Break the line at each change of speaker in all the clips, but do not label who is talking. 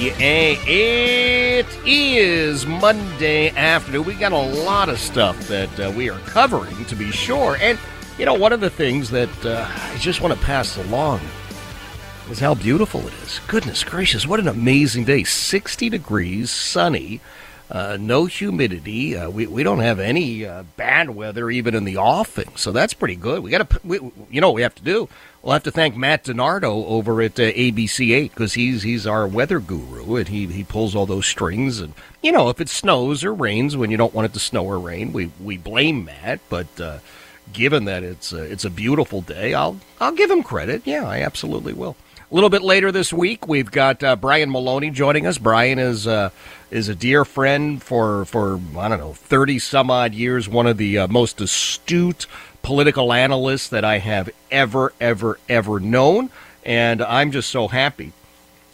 It is Monday afternoon. We got a lot of stuff that uh, we are covering, to be sure. And, you know, one of the things that uh, I just want to pass along is how beautiful it is. Goodness gracious, what an amazing day. 60 degrees, sunny, uh, no humidity. Uh, we, we don't have any uh, bad weather even in the offing, so that's pretty good. We got to, you know, what we have to do We'll have to thank Matt DiNardo over at uh, ABC8 because he's he's our weather guru and he, he pulls all those strings. And you know, if it snows or rains when you don't want it to snow or rain, we we blame Matt. But uh, given that it's it's a beautiful day, I'll I'll give him credit. Yeah, I absolutely will. A little bit later this week, we've got uh, Brian Maloney joining us. Brian is uh, is a dear friend for for I don't know thirty some odd years. One of the uh, most astute political analyst that I have ever, ever, ever known. And I'm just so happy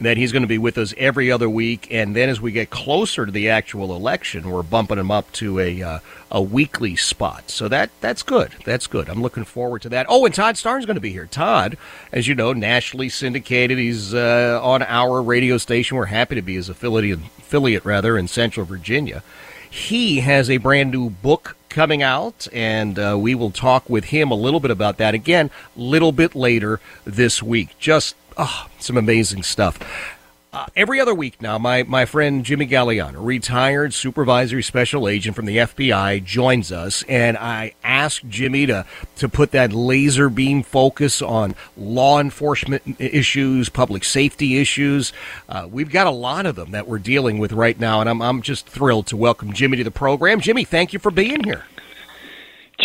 that he's going to be with us every other week. And then as we get closer to the actual election, we're bumping him up to a uh, a weekly spot. So that that's good. That's good. I'm looking forward to that. Oh, and Todd Starnes going to be here. Todd, as you know, nationally syndicated. He's uh, on our radio station. We're happy to be his affiliate affiliate rather in Central Virginia. He has a brand new book coming out, and uh, we will talk with him a little bit about that again, a little bit later this week. Just oh, some amazing stuff. Uh, every other week now, my, my friend Jimmy Gagliano, retired supervisory special agent from the FBI, joins us, and I ask Jimmy to, to put that laser beam focus on law enforcement issues, public safety issues. Uh, we've got a lot of them that we're dealing with right now, and I'm, I'm just thrilled to welcome Jimmy to the program. Jimmy, thank you for being here.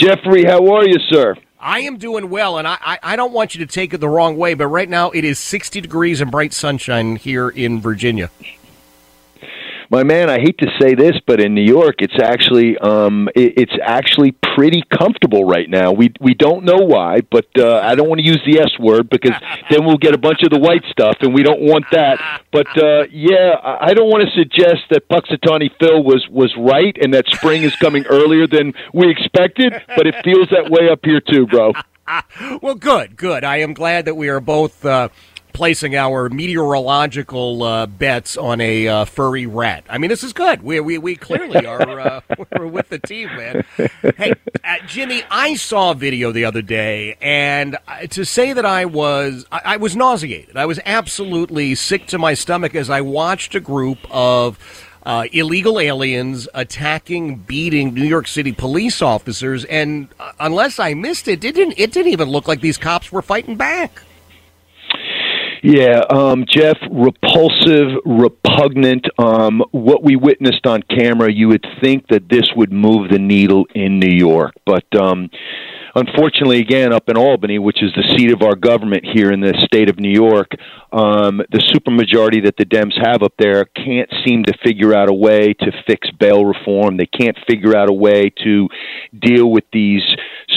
Jeffrey, how are you, sir?
I am doing well, and I, I, I, don't want you to take it the wrong way, but right now it is 60 degrees and bright sunshine here in Virginia
my man, I hate to say this, but in New York, it's actually um, it, it's actually pretty comfortable right now. We we don't know why, but uh, I don't want to use the S word because then we'll get a bunch of the white stuff, and we don't want that. But uh, yeah, I don't want to suggest that Punxsutawney Phil was was right and that spring is coming earlier than we expected, but it feels that way up here too, bro.
well, good, good. I am glad that we are both. Uh, placing our meteorological uh, bets on a uh, furry rat. I mean, this is good. We we, we clearly are uh, we're with the team, man. Hey, uh, Jimmy, I saw a video the other day, and uh, to say that I was I, I was nauseated. I was absolutely sick to my stomach as I watched a group of. Uh, illegal aliens attacking, beating New York City police officers, and uh, unless I missed it, it didn't. It didn't even look like these cops were fighting back.
Yeah, um, Jeff, repulsive, repugnant. Um, what we witnessed on camera, you would think that this would move the needle in New York, but um, unfortunately, again, up in Albany, which is the seat of our government here in the state of New York, um, the supermajority that the Dems have up there can't seem to figure out a way to fix bail reform. They can't figure out a way to deal with these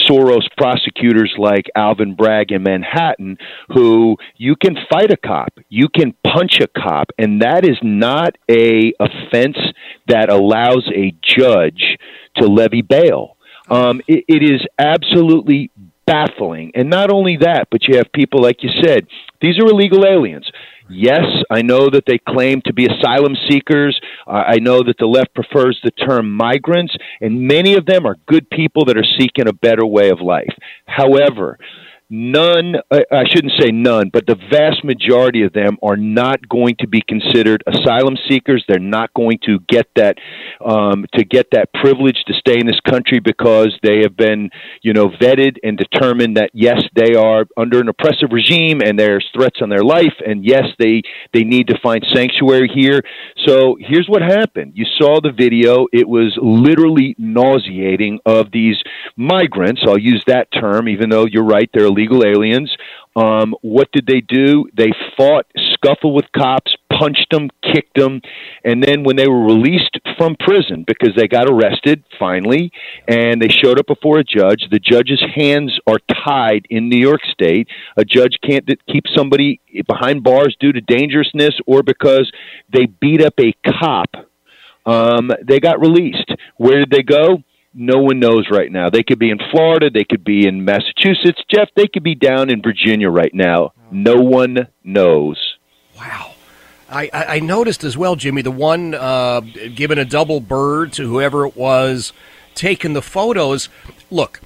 Soros prosecutors like Alvin Bragg in Manhattan, who you can fight a cop, you can punch a cop, and that is not a offense that allows a judge to levy bail. Um, it, it is absolutely baffling. And not only that, but you have people, like you said, these are illegal aliens. Yes, I know that they claim to be asylum seekers. Uh, I know that the left prefers the term migrants, and many of them are good people that are seeking a better way of life. However, none, I shouldn't say none, but the vast majority of them are not going to be considered asylum seekers. They're not going to get that, um, to get that privilege to stay in this country because they have been, you know, vetted and determined that yes, they are under an oppressive regime and there's threats on their life, and yes, they they need to find sanctuary here. So here's what happened. You saw the video. It was literally nauseating of these migrants. I'll use that term, even though you're right, they're illegal aliens. Um, what did they do? They fought, scuffled with cops, punched them, kicked them, and then when they were released from prison because they got arrested finally, and they showed up before a judge, the judge's hands are tied in New York State. A judge can't keep somebody behind bars due to dangerousness or because they beat up a cop. Um, they got released. Where did they go? No one knows right now. They could be in Florida, they could be in Massachusetts, Jeff, they could be down in Virginia right now. No one knows.
Wow. I, I noticed as well, Jimmy, the one uh, given a double bird to whoever it was taking the photos. Look,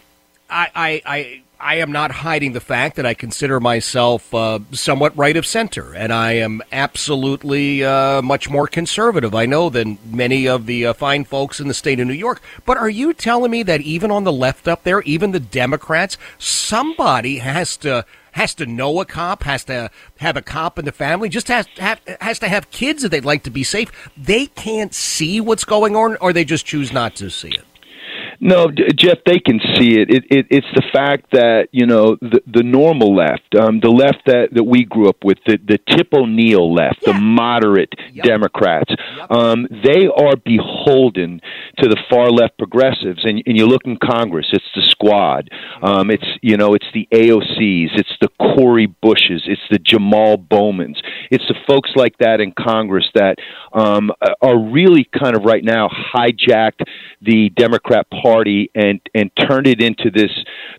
I, I, I I am not hiding the fact that I consider myself uh, somewhat right of center, and I am absolutely uh, much more conservative, I know, than many of the uh, fine folks in the state of New York. But are you telling me that even on the left up there, even the Democrats, somebody has to has to know a cop, has to have a cop in the family, just has have, has to have kids that they'd like to be safe. They can't see what's going on, or they just choose not to see it.
No, Jeff, they can see it. it, it it's the fact that you know the, the normal left, um, the left that, that we grew up with, the, the Tip O'Neill left, yeah. the moderate yep. Democrats. Yep. Um, they are beholden to the far left progressives, and, and you look in Congress, it's the Squad, um, it's you know it's the AOCs, it's the Cori Bushes, it's the Jamal Bowmans, it's the folks like that in Congress that um, are really kind of right now hijacked the Democrat Party party and and turned it into this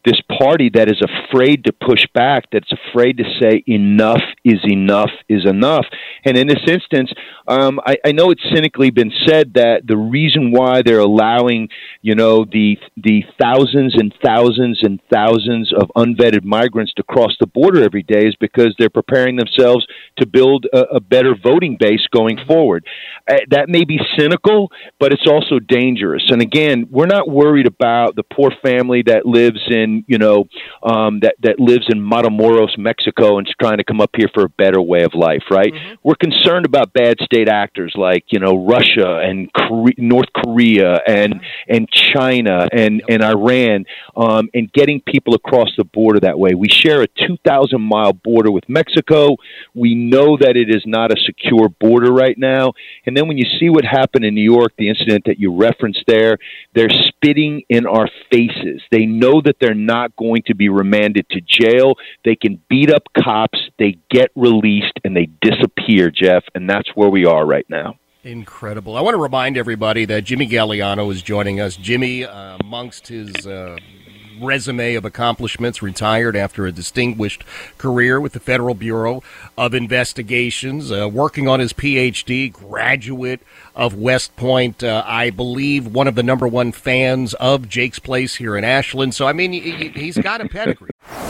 this party that is afraid to push back, that's afraid to say enough is enough is enough. And in this instance, um, I, I know it's cynically been said that the reason why they're allowing, you know, the the thousands and thousands and thousands of unvetted migrants to cross the border every day is because they're preparing themselves to build a, a better voting base going forward. Uh, that may be cynical, but it's also dangerous. And again, we're not worried about the poor family that lives in, you know, um, that that lives in Matamoros, Mexico, and is trying to come up here for a better way of life. Right? Mm-hmm. We're concerned about bad state actors like you know Russia and North Korea and mm-hmm. and China and and Iran, um, and getting people across the border that way. We share a 2,000 mile border with Mexico. We know that it is not a secure border right now. And then when you see what happened in New York, the incident that you referenced there, they're spitting in our faces. They know that they're not going to be remanded to jail. They can beat up cops, they get released, and they disappear, Jeff. And that's where we are right now.
Incredible. I want to remind everybody that Jimmy Gagliano is joining us. Jimmy, uh, amongst his uh, resume of accomplishments, retired after a distinguished career with the Federal Bureau of Investigations, uh, working on his PhD, graduate of West Point. Uh, I believe one of the number one fans of Jake's Place here in Ashland. So, I mean, he's got a pedigree.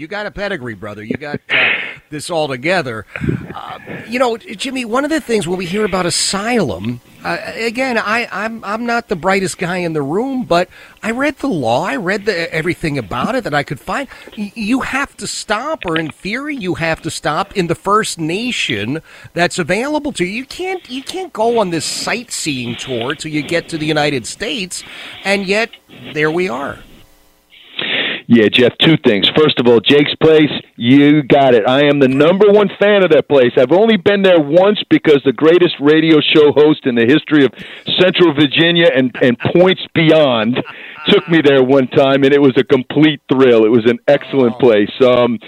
You got a pedigree, brother. You got uh, this all together. Uh, you know, Jimmy. One of the things when we hear about asylum, uh, again, I, I'm I'm not the brightest guy in the room, but I read the law. I read the, everything about it that I could find. You have to stop, or in theory, you have to stop in the first nation that's available to you. You can't you can't go on this sightseeing tour till you get to the United States, and yet there we are.
Yeah, Jeff, two things. First of all, Jake's Place, you got it. I am the number one fan of that place. I've only been there once because the greatest radio show host in the history of Central Virginia and, and points beyond took me there one time, and it was a complete thrill. It was an excellent place. Um,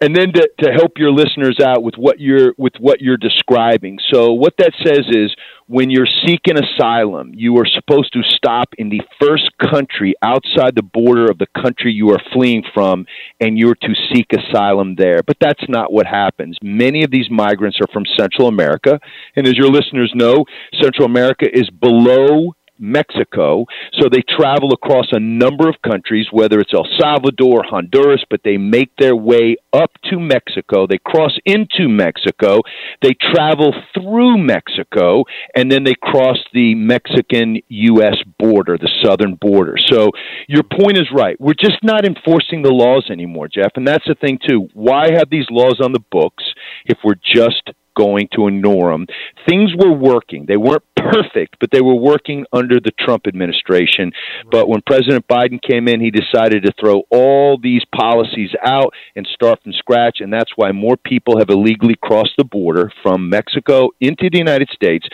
and then to, to help your listeners out with what you're with what you're describing. So what that says is when you're seeking asylum, you are supposed to stop in the first country outside the border of the country you are fleeing from, and you're to seek asylum there. But that's not what happens. Many of these migrants are from Central America, and as your listeners know, Central America is below Mexico. So they travel across a number of countries, whether it's El Salvador, Honduras, but they make their way up to Mexico. They cross into Mexico. They travel through Mexico, and then they cross the Mexican U.S. border, the southern border. So your point is right. We're just not enforcing the laws anymore, Jeff. And that's the thing, too. Why have these laws on the books if we're just going to ignore them. Things were working. They weren't perfect, but they were working under the Trump administration. But when President Biden came in, he decided to throw all these policies out and start from scratch. And that's why more people have illegally crossed the border from Mexico into the United States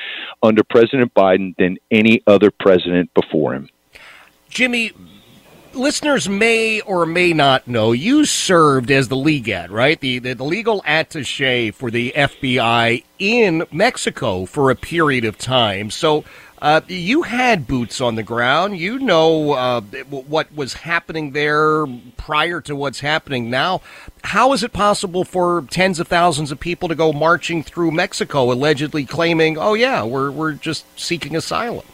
under President Biden than any other president before him.
Jimmy, listeners may or may not know you served as the legat, right? The, the, the legal attaché for the FBI in Mexico for a period of time. So uh, you had boots on the ground. You know uh, what was happening there prior to what's happening now. How is it possible for tens of thousands of people to go marching through Mexico, allegedly claiming, "Oh yeah, we're we're just seeking asylum"?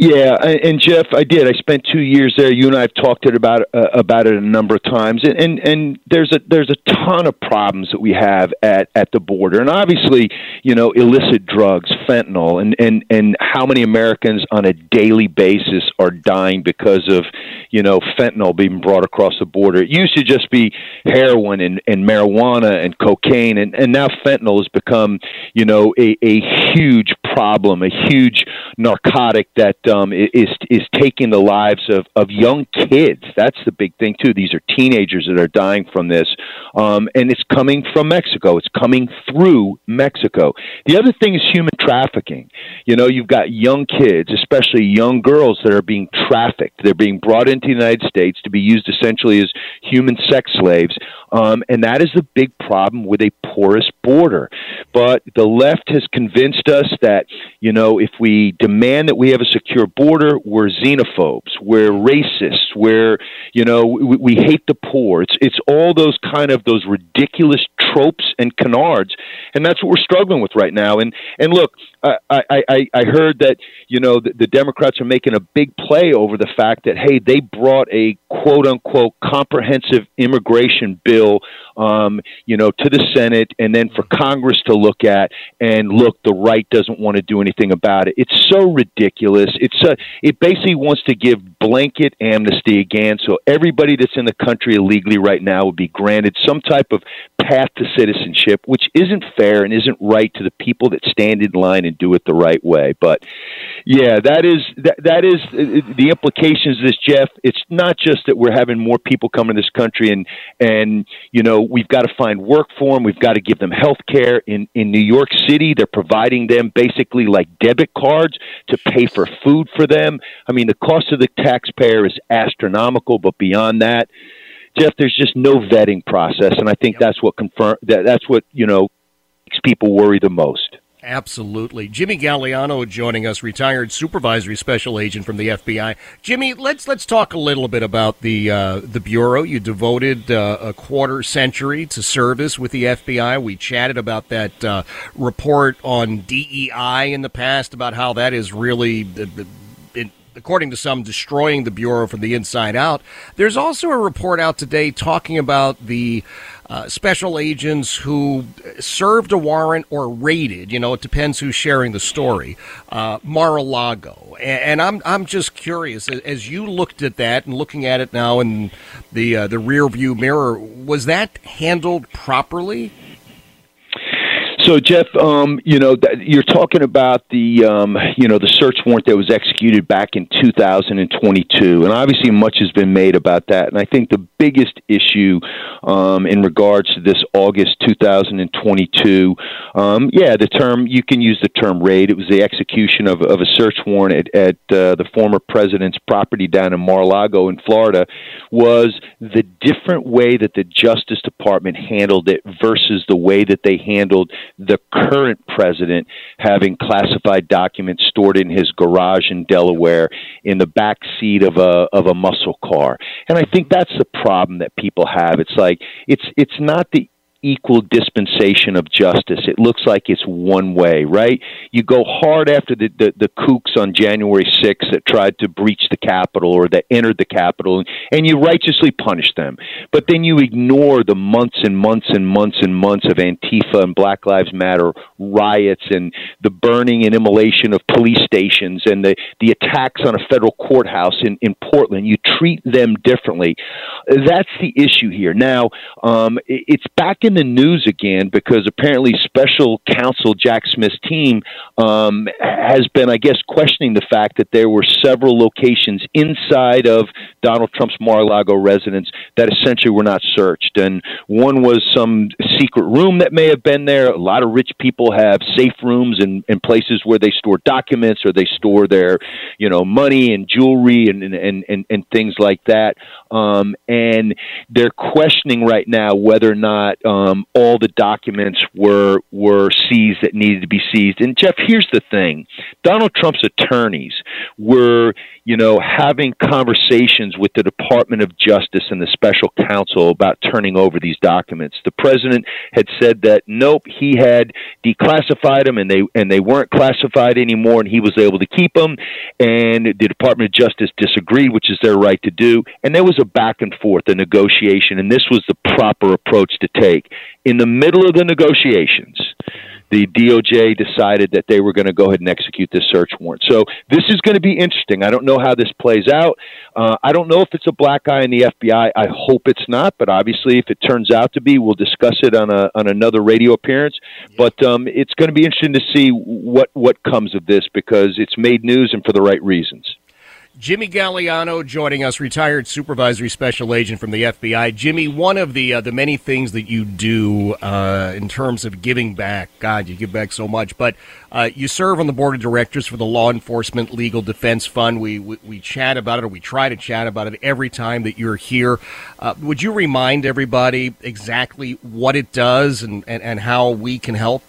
Yeah, and Jeff, I did. I spent two years there. You and I have talked it about uh, about it a number of times, and, and and there's a there's a ton of problems that we have at at the border, and obviously, you know, illicit drugs, fentanyl, and and and how many Americans on a daily basis are dying because of you know fentanyl being brought across the border. It used to just be heroin and and marijuana and cocaine, and and now fentanyl has become you know a a huge problem, a huge narcotic that um, is is taking the lives of of young kids. That's the big thing too. These are teenagers that are dying from this, um, and it's coming from Mexico. It's coming through Mexico. The other thing is human trafficking. You know, you've got young kids, especially young girls, that are being trafficked. They're being brought into the United States to be used essentially as human sex slaves, um, and that is the big problem with a porous border. But the left has convinced us that you know if we demand that we have a secure border, we're xenophobes, we're racists, we're you know we, we hate the poor. It's it's all those kind of those ridiculous tropes and canards, and that's what we're struggling with right now. And and look, I I, I heard that you know the, the Democrats are making a big play over the fact that hey they brought a quote unquote comprehensive immigration bill um, you know to the Senate and then for Congress to look at and look the right doesn't want to do anything about it. It's so ridiculous. It's a, it basically wants to give blanket amnesty again, so everybody that's in the country illegally right now would be granted some type of path to citizenship, which isn't fair and isn't right to the people that stand in line and do it the right way. But yeah, that is that that is uh, the implications of this, Jeff. It's not just that we're having more people come to this country and and you know we've got to find work for them. We've got to give them health care in in New York City. They're providing them basically like debit cards to pay for food for them. I mean, the cost of the taxpayer is astronomical, but beyond that, Jeff, there's just no vetting process, and I think that's what confirm that that's what you know makes people worry the most.
Absolutely. Jimmy Gagliano joining us, retired supervisory special agent from the FBI. Jimmy, let's let's talk a little bit about the uh, the bureau. You devoted uh, a quarter century to service with the FBI. We chatted about that uh, report on DEI in the past about how that is really according to some, destroying the Bureau from the inside out. There's also a report out today talking about the uh, special agents who served a warrant or raided, you know, it depends who's sharing the story, uh, Mar-a-Lago. And, and, I'm, I'm just curious, as you looked at that and looking at it now in the, uh, the rear view mirror, was that handled properly?
So, Jeff, um, you know, you're talking about the, um, you know, the search warrant that was executed back in 2022, and obviously much has been made about that. And I think the biggest issue um, in regards to this August 2022, um, yeah, the term you can use the term raid. It was the execution of, of a search warrant at, at uh, the former president's property down in Mar-a-Lago in Florida. Was the different way that the Justice Department handled it versus the way that they handled the current president having classified documents stored in his garage in Delaware in the back seat of a of a muscle car. And I think that's the problem that people have. It's like it's it's not the equal dispensation of justice. It looks like it's one way, right? You go hard after the, the, the kooks on January 6th that tried to breach the Capitol or that entered the Capitol, and you righteously punish them. But then you ignore the months and months and months and months of Antifa and Black Lives Matter riots and the burning and immolation of police stations and the, the attacks on a federal courthouse in, in Portland. You treat them differently. That's the issue here. Now, um, it's back in the news again because apparently special counsel Jack Smith's team um, has been, I guess, questioning the fact that there were several locations inside of Donald Trump's Mar-a-Lago residence that essentially were not searched. And one was some secret room that may have been there. A lot of rich people have safe rooms and, places where they store documents or they store their, you know, money and jewelry and, and, and, and things like that. Um, and they're questioning right now whether or not um, all the documents were were seized that needed to be seized. And Jeff, here's the thing: Donald Trump's attorneys were, you know, having conversations with the Department of Justice and the special counsel about turning over these documents. The president had said that nope, he had declassified them and they and they weren't classified anymore, and he was able to keep them. And the Department of Justice disagreed, which is their right to do. And there was a back and forth, a negotiation, and this was the proper approach to take in the middle of the negotiations, the DOJ decided that they were going to go ahead and execute this search warrant. So this is going to be interesting. I don't know how this plays out. Uh, I don't know if it's a black eye in the FBI. I hope it's not, but obviously, if it turns out to be, we'll discuss it on a on another radio appearance. Yeah. But um, it's going to be interesting to see what what comes of this because it's made news and for the right reasons.
Jimmy Gagliano joining us, retired supervisory special agent from the FBI. Jimmy, one of the uh, the many things that you do uh, in terms of giving back, God, you give back so much, but uh, you serve on the board of directors for the Law Enforcement Legal Defense Fund. We, we, we chat about it, or we try to chat about it every time that you're here. Uh, would you remind everybody exactly what it does and, and, and how we can help?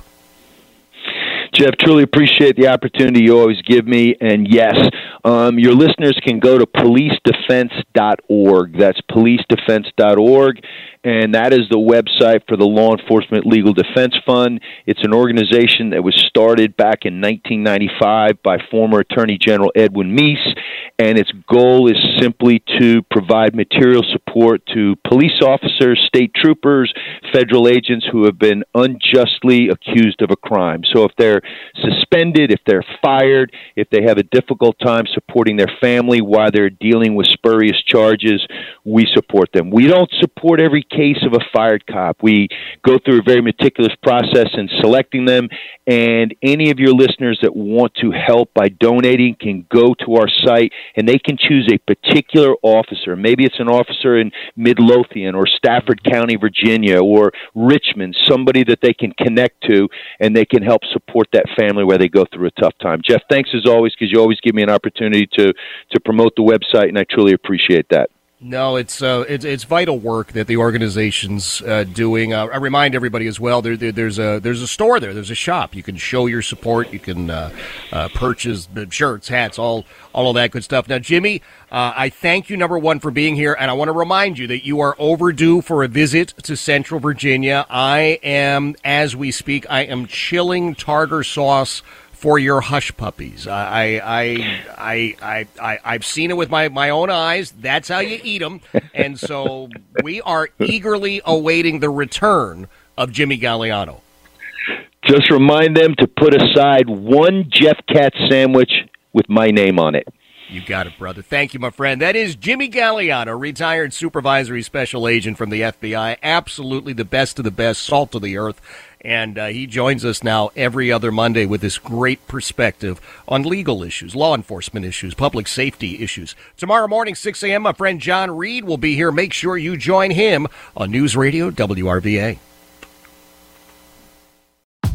Jeff, truly appreciate the opportunity you always give me. And yes, um, your listeners can go to policedefense.org. That's policedefense.org and that is the website for the Law Enforcement Legal Defense Fund. It's an organization that was started back in 1995 by former Attorney General Edwin Meese, and its goal is simply to provide material support to police officers, state troopers, federal agents who have been unjustly accused of a crime. So if they're suspended, if they're fired, if they have a difficult time supporting their family while they're dealing with spurious charges, we support them. We don't support every case of a fired cop. We go through a very meticulous process in selecting them, and any of your listeners that want to help by donating can go to our site and they can choose a particular officer. Maybe it's an officer in Midlothian or Stafford County, Virginia, or Richmond, somebody that they can connect to and they can help support that family where they go through a tough time. Jeff, thanks as always because you always give me an opportunity to, to promote the website, and I truly appreciate that.
No, it's uh, it's it's vital work that the organization's uh, doing. Uh, I remind everybody as well. There, there, there's a there's a store there. There's a shop. You can show your support. You can uh, uh, purchase shirts, hats, all all of that good stuff. Now, Jimmy, uh, I thank you number one for being here, and I want to remind you that you are overdue for a visit to Central Virginia. I am, as we speak, I am chilling tartar sauce for your hush puppies. I, I, I, I, I, I've seen it with my, my own eyes. That's how you eat them. And so we are eagerly awaiting the return of Jimmy Gagliano.
Just remind them to put aside one Jeff Katz sandwich with my name on it.
You got it, brother. Thank you, my friend. That is Jimmy Gagliano, retired supervisory special agent from the FBI. Absolutely the best of the best, salt of the earth. And uh, he joins us now every other Monday with this great perspective on legal issues, law enforcement issues, public safety issues. Tomorrow morning, 6 a.m., my friend John Reed will be here. Make sure you join him on News Radio WRVA.